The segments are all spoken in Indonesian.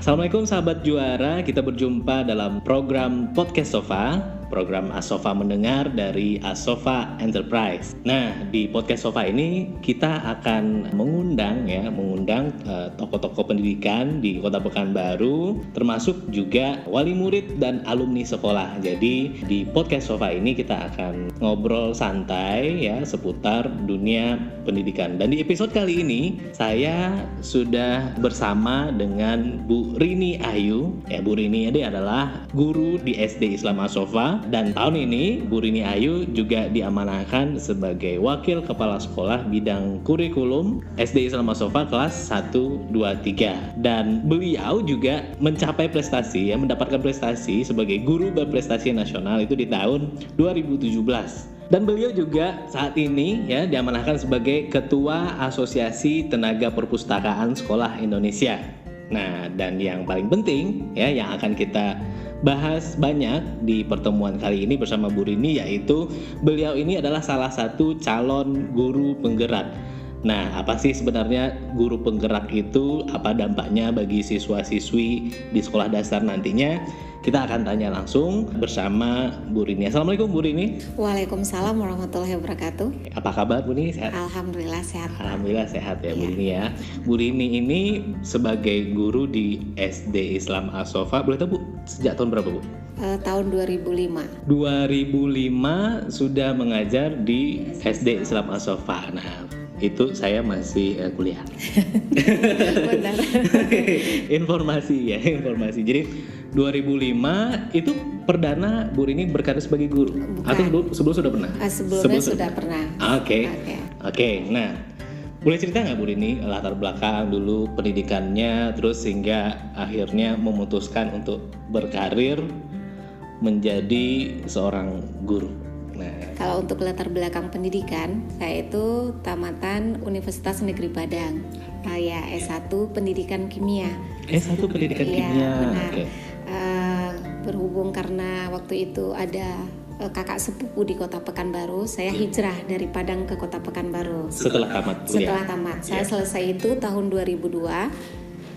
Assalamualaikum sahabat juara, kita berjumpa dalam program Podcast Sofa program Asofa mendengar dari Asofa Enterprise. Nah, di podcast Sofa ini kita akan mengundang ya, mengundang uh, tokoh-tokoh pendidikan di Kota Pekanbaru, termasuk juga wali murid dan alumni sekolah. Jadi di podcast Sofa ini kita akan ngobrol santai ya seputar dunia pendidikan. Dan di episode kali ini saya sudah bersama dengan Bu Rini Ayu. Ya, Bu Rini ini adalah guru di SD Islam Asofa dan tahun ini Bu Rini Ayu juga diamanahkan sebagai Wakil Kepala Sekolah Bidang Kurikulum SD Islam Sofa kelas 1, 2, 3 dan beliau juga mencapai prestasi ya mendapatkan prestasi sebagai guru berprestasi nasional itu di tahun 2017 dan beliau juga saat ini ya diamanahkan sebagai Ketua Asosiasi Tenaga Perpustakaan Sekolah Indonesia. Nah, dan yang paling penting ya yang akan kita bahas banyak di pertemuan kali ini bersama Bu Rini yaitu beliau ini adalah salah satu calon guru penggerak. Nah, apa sih sebenarnya guru penggerak itu? Apa dampaknya bagi siswa-siswi di sekolah dasar nantinya? Kita akan tanya langsung bersama Bu Rini. Assalamualaikum Bu Rini. Waalaikumsalam warahmatullahi wabarakatuh. Apa kabar Bu Rini? Sehat? Alhamdulillah sehat. Alhamdulillah sehat ya, ya Bu iya. Rini ya. Bu Rini ini sebagai guru di SD Islam Asofa, boleh tahu Bu sejak tahun berapa Bu? Uh, tahun 2005. 2005 sudah mengajar di SD Islam Asofa. Nah, itu saya masih uh, kuliah. Benar. informasi ya, informasi. Jadi 2005 itu perdana Bu Rini berkarir sebagai guru Bukan. atau sebelum, sebelum sudah pernah? Uh, sebelumnya sebelum sudah pernah. Oke. Okay. Oke. Okay. Okay. Nah, boleh cerita nggak Bu Rini latar belakang dulu pendidikannya terus sehingga akhirnya memutuskan untuk berkarir menjadi seorang guru? Nah, kalau untuk latar belakang pendidikan, saya itu tamatan Universitas Negeri Padang. Uh, ya S1 Pendidikan Kimia. S1 Pendidikan ya, Kimia. Benar. Okay. Berhubung karena waktu itu ada uh, kakak sepupu di Kota Pekanbaru, saya hijrah dari Padang ke Kota Pekanbaru. Setelah tamat Setelah tamat. Saya yeah. selesai itu tahun 2002.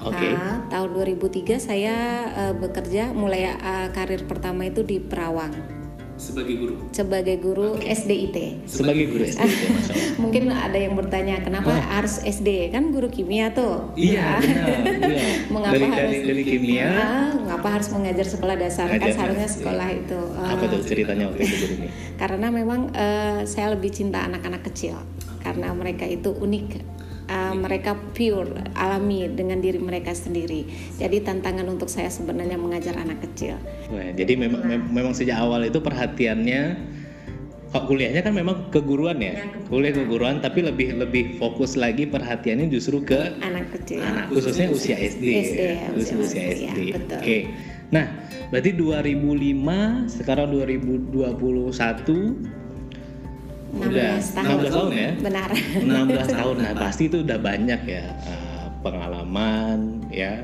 Okay. Nah, tahun 2003 saya uh, bekerja mulai uh, karir pertama itu di Perawang sebagai guru? Sebagai guru okay. SDIT sebagai guru SDIT mungkin ada yang bertanya kenapa oh. harus SD kan guru kimia tuh. Iya benar. Iya. mengapa dari, harus dari, dari kimia? ah, mengapa harus mengajar sekolah dasar? Kan kan seharusnya sekolah iya. itu uh, apa tuh ceritanya waktu itu guru karena memang uh, saya lebih cinta anak-anak kecil. Karena mereka itu unik uh, mereka pure alami dengan diri mereka sendiri. Jadi tantangan untuk saya sebenarnya mengajar anak kecil. Wah, jadi memang nah. memang sejak awal itu perhatiannya kok kuliahnya kan memang keguruan ya, ya kuliah keguruan tapi lebih lebih fokus lagi perhatiannya justru ke anak kecil anak khususnya usia SD, SD ya, usia, usia SD ya, oke okay. nah berarti 2005 sekarang 2021 udah tahun. 16 tahun ya? Benar. 16 tahun. Nah pasti itu udah banyak ya uh, pengalaman ya.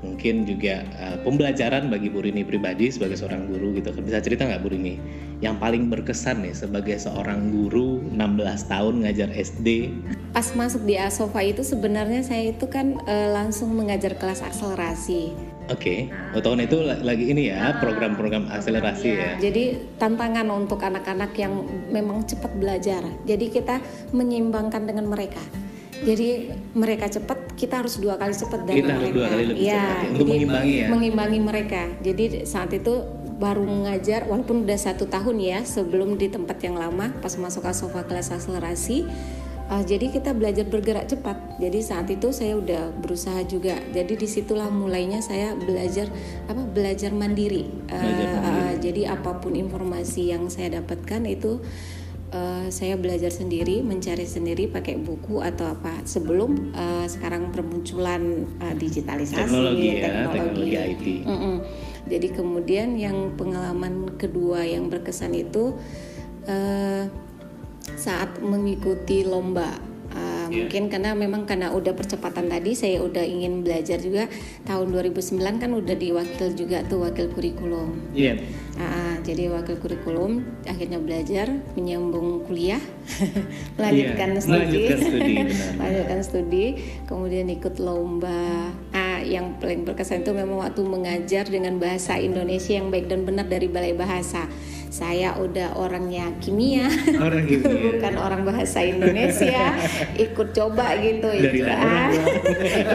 Mungkin juga uh, pembelajaran bagi Bu Rini pribadi sebagai seorang guru gitu. Bisa cerita nggak Bu Rini? Yang paling berkesan nih sebagai seorang guru 16 tahun ngajar SD pas masuk di Asofa itu sebenarnya saya itu kan uh, langsung mengajar kelas akselerasi Oke, okay. oh, tahun itu lagi ini ya program-program akselerasi ya. ya. Jadi tantangan untuk anak-anak yang memang cepat belajar. Jadi kita menyeimbangkan dengan mereka. Jadi mereka cepat, kita harus dua kali cepat dari kita mereka. Harus dua kali lebih ya, cepat ya. untuk mengimbangi ya. Mengimbangi mereka. Jadi saat itu baru mengajar walaupun udah satu tahun ya sebelum di tempat yang lama pas masuk ke sofa kelas akselerasi Uh, jadi kita belajar bergerak cepat. Jadi saat itu saya udah berusaha juga. Jadi di situlah mulainya saya belajar apa belajar mandiri. Uh, belajar mandiri. Uh, jadi apa pun informasi yang saya dapatkan itu uh, saya belajar sendiri, mencari sendiri pakai buku atau apa. Sebelum uh, sekarang bermunculan uh, digitalisasi, teknologi, ya, teknologi, teknologi IT. Mm -mm. Jadi kemudian yang pengalaman kedua yang berkesan itu. Uh, saat mengikuti lomba. Uh, yeah. mungkin karena memang karena udah percepatan tadi saya udah ingin belajar juga. Tahun 2009 kan udah diwakil juga tuh wakil kurikulum. Yeah. uh, jadi wakil kurikulum akhirnya belajar menyambung kuliah melanjutkan yeah. studi. Melanjutkan studi melanjutkan studi kemudian ikut lomba. Uh, yang paling berkesan itu memang waktu mengajar dengan bahasa Indonesia yang baik dan benar dari Balai Bahasa saya udah orangnya kimia, orang kimia. bukan orang bahasa Indonesia, ikut coba gitu Dari ya.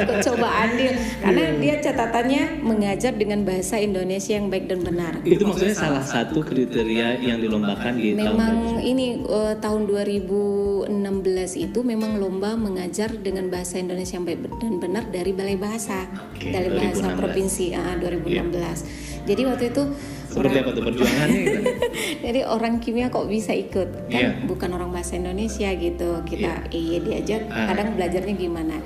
ikut coba andil karena yeah. dia catatannya mengajar dengan bahasa Indonesia yang baik dan benar. Itu maksudnya salah satu kriteria yang dilombakan di memang tahun ini uh, tahun 2016 itu memang lomba mengajar dengan bahasa Indonesia yang baik dan benar dari Balai Bahasa okay, dari bahasa provinsi uh, 2016. Yeah. Jadi waktu itu seperti apa tuh perjuangannya gitu? jadi orang kimia kok bisa ikut kan yeah. bukan orang bahasa Indonesia gitu kita yeah. iya diajak uh. kadang belajarnya gimana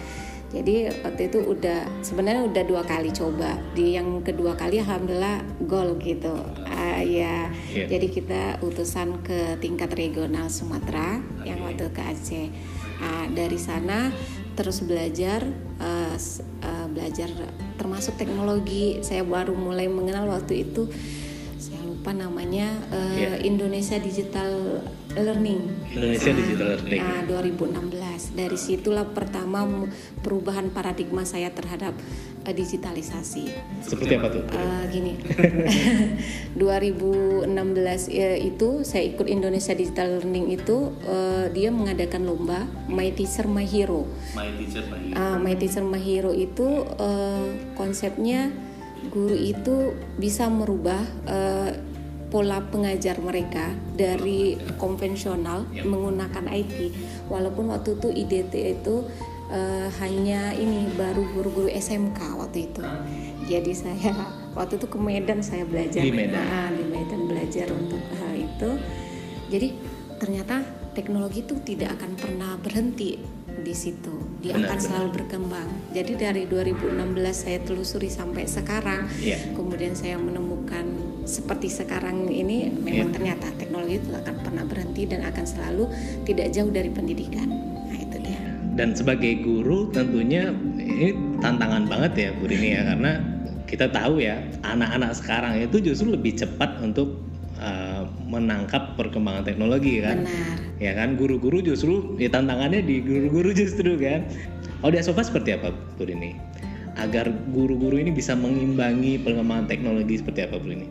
jadi waktu itu udah sebenarnya udah dua kali coba di yang kedua kali alhamdulillah gol gitu uh, ya yeah. jadi kita utusan ke tingkat regional Sumatera okay. yang waktu ke Aceh uh, dari sana terus belajar uh, uh, belajar termasuk teknologi saya baru mulai mengenal waktu itu apa namanya uh, eh, yeah. Indonesia Digital Learning. Indonesia nah, Digital Learning. Nah, 2016. Dari situlah pertama perubahan paradigma saya terhadap uh, digitalisasi. Seperti apa tuh? Uh, gini. 2016 ya, itu saya ikut Indonesia Digital Learning itu uh, dia mengadakan lomba My Teacher My Hero. My Teacher My Hero. Uh, My Teacher My Hero itu uh, konsepnya guru itu bisa merubah uh, pola pengajar mereka dari konvensional yep. menggunakan IT walaupun waktu itu IDT itu uh, hanya ini baru guru-guru SMK waktu itu jadi saya waktu itu ke Medan saya belajar di Medan nah, di Medan belajar untuk hal itu jadi ternyata teknologi itu tidak akan pernah berhenti di situ. Dia benar, akan benar. selalu berkembang. Jadi dari 2016 saya telusuri sampai sekarang, yeah. kemudian saya menemukan seperti sekarang ini memang yeah. ternyata teknologi itu akan pernah berhenti dan akan selalu tidak jauh dari pendidikan. Nah itu dia. Dan sebagai guru tentunya ini tantangan banget ya Bu Rini ya karena kita tahu ya anak-anak sekarang itu justru lebih cepat untuk uh, menangkap perkembangan teknologi kan. Benar. Ya kan guru-guru justru ya tantangannya di guru-guru justru kan. Kalau di Asofa seperti apa Bu ini? Agar guru-guru ini bisa mengimbangi perkembangan teknologi seperti apa Bu ini?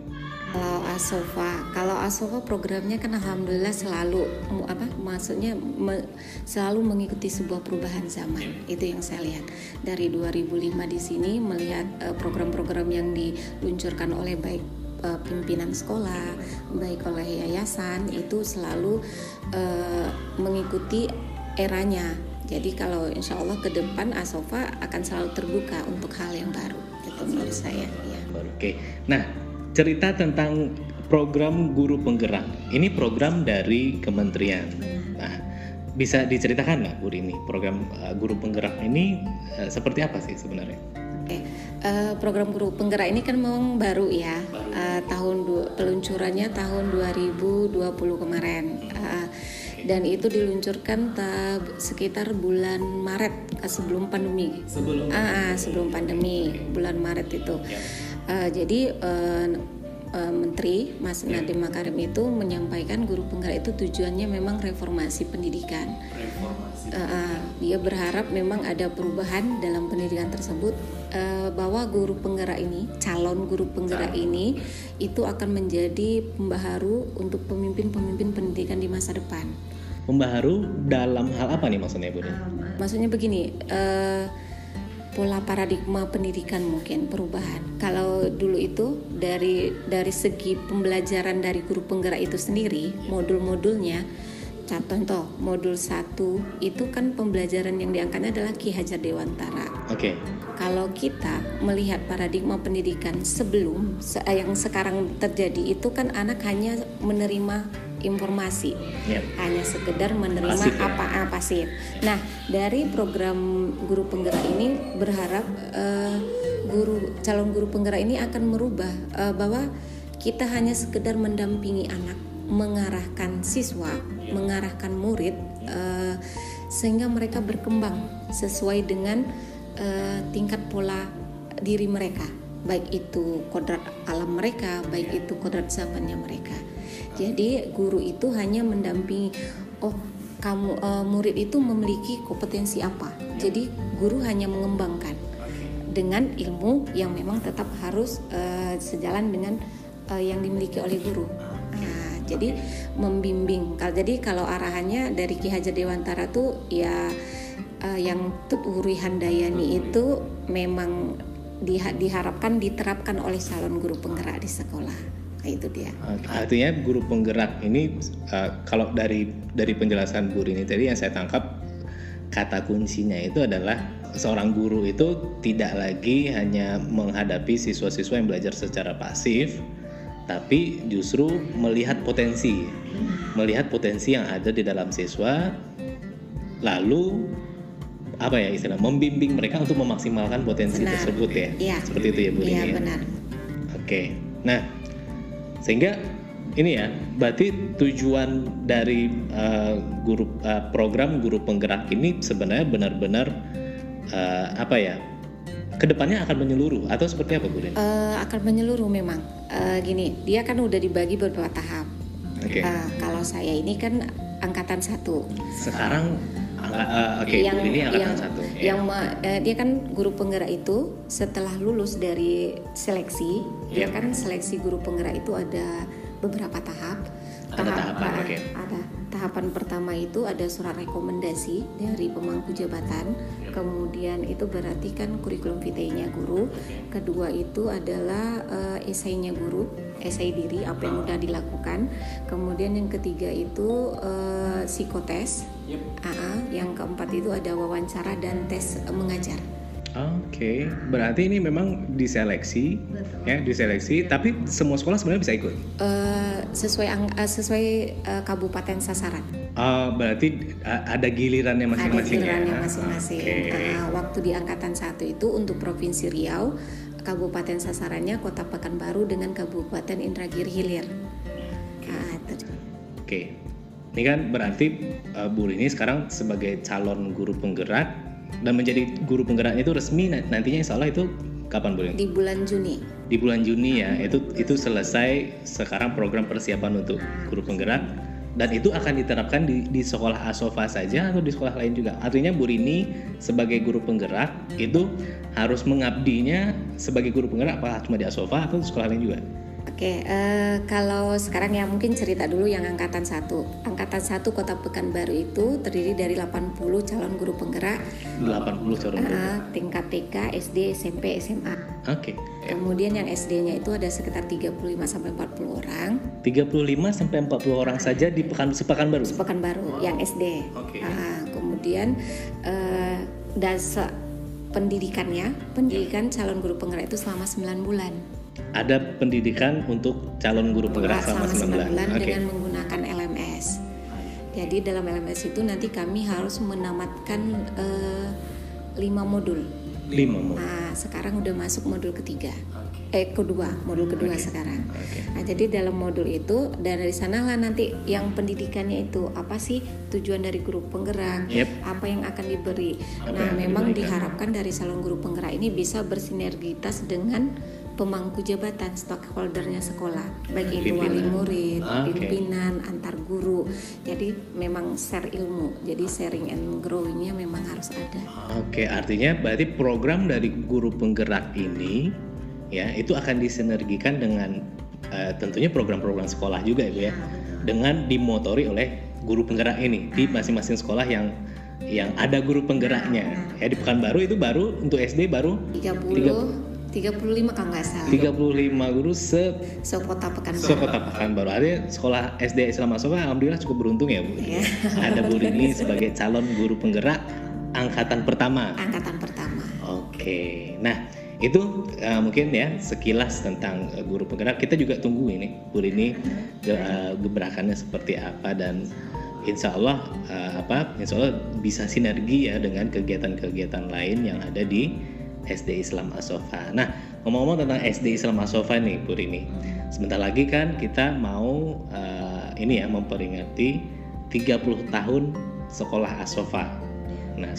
Kalau Asofa, kalau Asofa programnya kan alhamdulillah selalu apa maksudnya me, selalu mengikuti sebuah perubahan zaman. Itu yang saya lihat. Dari 2005 di sini melihat uh, program-program yang diluncurkan oleh baik uh, pimpinan sekolah, baik oleh yayasan itu selalu uh, mengikuti eranya. Jadi kalau insya Allah ke depan Asofa akan selalu terbuka untuk hal yang baru. Itu menurut saya. Ya. Oke. Nah cerita tentang program guru penggerak. Ini program dari kementerian. Nah, bisa diceritakan nggak Bu Rini program uh, guru penggerak ini uh, seperti apa sih sebenarnya? Oke, uh, program guru penggerak ini kan memang baru ya, uh, tahun du- peluncurannya tahun 2020 kemarin, uh, dan itu diluncurkan ta- sekitar bulan Maret sebelum pandemi. Sebelum. Uh, sebelum pandemi bulan Maret itu. Uh, jadi uh, uh, Menteri Mas ya. Nadiem Makarim itu menyampaikan guru penggerak itu tujuannya memang reformasi pendidikan. Reformasi. Uh, dia berharap memang ada perubahan dalam pendidikan tersebut uh, bahwa guru penggerak ini, calon guru penggerak calon. ini itu akan menjadi pembaharu untuk pemimpin-pemimpin pendidikan di masa depan. Pembaharu dalam hal apa nih maksudnya Bu? Maksudnya begini, uh, pola paradigma pendidikan mungkin perubahan. Kalau dulu itu dari dari segi pembelajaran dari guru penggerak itu sendiri, modul-modulnya contoh modul 1 itu kan pembelajaran yang diangkatnya adalah Ki Hajar Dewantara. Oke. Okay. Kalau kita melihat paradigma pendidikan sebelum yang sekarang terjadi itu kan anak hanya menerima informasi, yep. hanya sekedar menerima pasif, ya? apa apa ah, sih. Nah dari program guru penggerak ini berharap uh, guru calon guru penggerak ini akan merubah uh, bahwa kita hanya sekedar mendampingi anak mengarahkan siswa, mengarahkan murid uh, sehingga mereka berkembang sesuai dengan uh, tingkat pola diri mereka, baik itu kodrat alam mereka, baik itu kodrat zamannya mereka. Jadi guru itu hanya mendampingi, oh kamu uh, murid itu memiliki kompetensi apa. Jadi guru hanya mengembangkan dengan ilmu yang memang tetap harus uh, sejalan dengan uh, yang dimiliki oleh guru. Nah, jadi membimbing. Kalau jadi kalau arahannya dari Ki Hajar Dewantara tuh ya uh, yang Tuturi Handayani itu memang diharapkan diterapkan oleh calon guru penggerak di sekolah itu dia. Artinya guru penggerak ini uh, kalau dari dari penjelasan guru ini tadi yang saya tangkap kata kuncinya itu adalah seorang guru itu tidak lagi hanya menghadapi siswa-siswa yang belajar secara pasif, tapi justru melihat potensi, melihat potensi yang ada di dalam siswa, lalu apa ya istilah membimbing mereka untuk memaksimalkan potensi benar. tersebut ya. ya. Seperti itu ya Bu Iya ya? benar. Oke, nah sehingga ini ya berarti tujuan dari uh, guru uh, program guru penggerak ini sebenarnya benar-benar uh, apa ya ke depannya akan menyeluruh atau seperti apa Bu Uh, akan menyeluruh memang. Uh, gini, dia kan udah dibagi beberapa tahap. Okay. Uh, kalau saya ini kan angkatan satu. Sekarang uh, oke okay, yang, ini angkatan yang, satu. Yang uh, dia kan guru penggerak itu setelah lulus dari seleksi, yeah. dia kan seleksi guru penggerak itu ada beberapa tahap. Ada tahap, tahapan, uh, okay. ada tahapan pertama itu ada surat rekomendasi dari pemangku jabatan. Kemudian itu berarti kan kurikulum vitae-nya guru. Kedua itu adalah uh, esainya guru esai diri apa yang sudah dilakukan. Kemudian yang ketiga itu uh, psikotes. Yep. uh, yang keempat itu ada wawancara dan tes mengajar Oke, okay. berarti ini memang diseleksi, Betul. ya diseleksi. Tapi semua sekolah sebenarnya bisa ikut. Uh, sesuai uh, sesuai uh, kabupaten sasaran. Uh, berarti uh, ada gilirannya masing-masing. Ada gilirannya ya? masing-masing. Okay. Uh, waktu di angkatan satu itu untuk provinsi Riau, kabupaten sasarannya Kota Pekanbaru dengan Kabupaten Indragiri Hilir. Oke. Okay. okay. Ini kan berarti uh, Bu Rini sekarang sebagai calon guru penggerak dan menjadi guru penggeraknya itu resmi nantinya insya Allah itu kapan Bu? Di bulan Juni. Di bulan Juni ya, itu itu selesai sekarang program persiapan untuk guru penggerak dan itu akan diterapkan di, di sekolah Asofa saja atau di sekolah lain juga. Artinya Bu Rini sebagai guru penggerak itu harus mengabdinya sebagai guru penggerak apa cuma di Asofa atau di sekolah lain juga? Oke, uh, kalau sekarang ya mungkin cerita dulu yang angkatan satu. Angkatan satu Kota Pekanbaru itu terdiri dari 80 calon guru penggerak. 80 calon guru. Uh, tingkat TK, SD, SMP, SMA. Oke. Okay. Kemudian yang SD-nya itu ada sekitar 35 sampai 40 orang. 35 sampai 40 orang saja di Pekan Sepekanbaru. Sepekanbaru oh. yang SD. Oke. Okay. Uh, kemudian uh, dasar pendidikannya, pendidikan calon guru penggerak itu selama 9 bulan ada pendidikan untuk calon guru penggerak selama 9 bulan, okay. dengan menggunakan LMS. Jadi dalam LMS itu nanti kami harus menamatkan uh, lima modul. Lima modul. Nah, sekarang udah masuk modul ketiga. Eh kedua, modul kedua okay. sekarang. Okay. Nah, jadi dalam modul itu dan dari sanalah nanti yang pendidikannya itu apa sih tujuan dari guru penggerak, yep. apa yang akan diberi. Apa nah, memang diberikan. diharapkan dari salon guru penggerak ini bisa bersinergitas dengan pemangku jabatan stakeholdernya sekolah baik itu wali murid, ah, pimpinan, antar guru. Jadi memang share ilmu. Jadi sharing and growingnya memang harus ada. Oke, artinya berarti program dari guru penggerak ini ya itu akan disinergikan dengan uh, tentunya program-program sekolah juga ya Bu ya. Dengan dimotori oleh guru penggerak ini di masing-masing sekolah yang yang ada guru penggeraknya. Ya di Pekanbaru itu baru untuk SD baru 30 35 kalau nggak salah. 35 guru se Sekota Pekanbaru. Sekota Pekanbaru. Ada sekolah SD Islam Asofa alhamdulillah cukup beruntung ya, Bu. Yeah. Ada Bu Rini sebagai calon guru penggerak angkatan pertama. Angkatan pertama. Oke. Nah, itu uh, mungkin ya sekilas tentang uh, guru penggerak. Kita juga tunggu ini Bu Rini ge, uh, gebrakannya seperti apa dan insya Allah uh, apa insya Allah bisa sinergi ya dengan kegiatan-kegiatan lain yang ada di SD Islam Asofa. Nah, ngomong-ngomong tentang SD Islam Asofa nih, Bu Rini. Sebentar lagi kan kita mau uh, ini ya memperingati 30 tahun sekolah Asofa. Nah,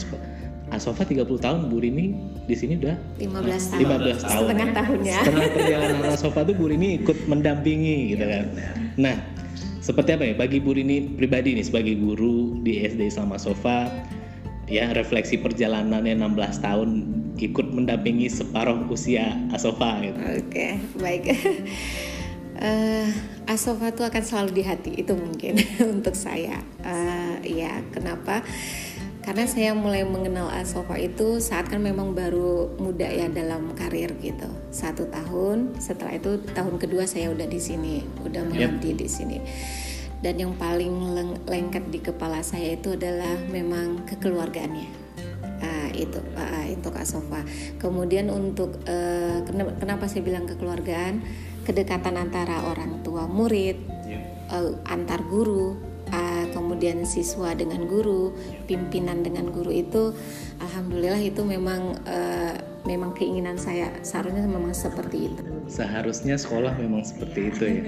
Asofa 30 tahun Bu Rini di sini udah 15 tahun. 15 tahun. Setengah tahun ya. Setengah perjalanan Asofa tuh Bu Rini ikut mendampingi gitu kan. Nah, seperti apa ya bagi Bu Rini pribadi nih sebagai guru di SD Islam Asofa ya refleksi perjalanannya 16 tahun ikut mendampingi separuh usia Asofa gitu. Oke, okay, baik. uh, Asofa itu akan selalu di hati itu mungkin untuk saya. Uh, ya, kenapa? Karena saya mulai mengenal Asofa itu saat kan memang baru muda ya dalam karir gitu. Satu tahun, setelah itu tahun kedua saya udah di sini, udah mengabdi yep. di sini. Dan yang paling leng lengket di kepala saya itu adalah memang kekeluargaannya uh, itu uh, untuk Asofa. Kemudian untuk uh, kenapa saya bilang kekeluargaan, kedekatan antara orang tua murid, yeah. uh, antar guru, uh, kemudian siswa dengan guru, pimpinan dengan guru itu, alhamdulillah itu memang uh, memang keinginan saya seharusnya memang seperti itu. Seharusnya sekolah memang seperti itu ya.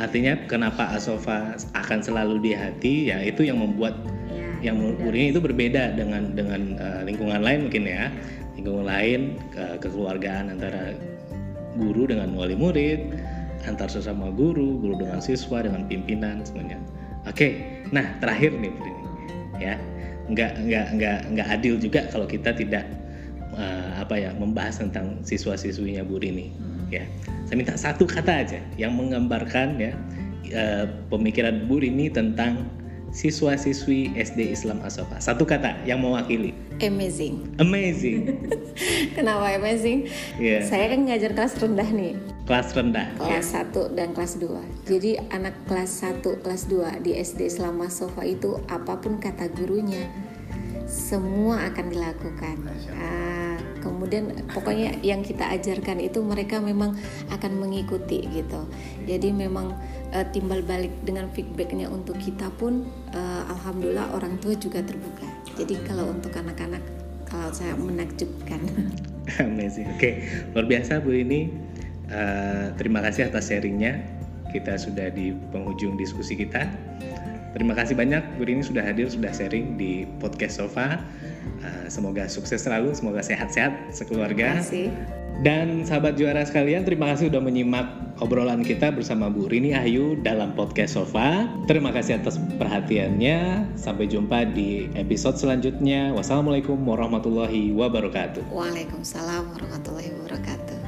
Artinya kenapa Asofa akan selalu di hati ya itu yang membuat yang ini itu berbeda dengan dengan uh, lingkungan lain mungkin ya. Lingkungan lain ke kekeluargaan antara guru dengan wali murid antar sesama guru guru dengan siswa dengan pimpinan semuanya. Oke nah terakhir nih Bu ini ya. Nggak nggak nggak nggak adil juga kalau kita tidak uh, apa ya membahas tentang siswa-siswinya Bu Rini ya. Saya minta satu kata aja yang menggambarkan ya uh, pemikiran Bu Rini tentang siswa-siswi SD Islam Asofa? Satu kata yang mewakili. Amazing. Amazing. Kenapa amazing? Yeah. Saya kan ngajar kelas rendah nih. Kelas rendah. Kelas yeah. 1 dan kelas 2. Jadi anak kelas 1, kelas 2 di SD Islam Asofa itu apa pun kata gurunya semua akan dilakukan. Uh, kemudian pokoknya yang kita ajarkan itu mereka memang akan mengikuti gitu. Jadi memang uh, timbal balik dengan feedbacknya untuk kita pun uh, alhamdulillah orang tua juga terbuka. Jadi kalau untuk anak-anak kalau saya menakjubkan. Amazing. Oke okay. luar biasa bu ini uh, terima kasih atas sharingnya. Kita sudah di penghujung diskusi kita terima kasih banyak bu ini sudah hadir sudah sharing di podcast Sofa uh, semoga sukses selalu semoga sehat-sehat sekeluarga terima kasih dan sahabat juara sekalian, terima kasih sudah menyimak obrolan kita bersama Bu Rini Ayu dalam podcast Sofa. Terima kasih atas perhatiannya. Sampai jumpa di episode selanjutnya. Wassalamualaikum warahmatullahi wabarakatuh. Waalaikumsalam warahmatullahi wabarakatuh.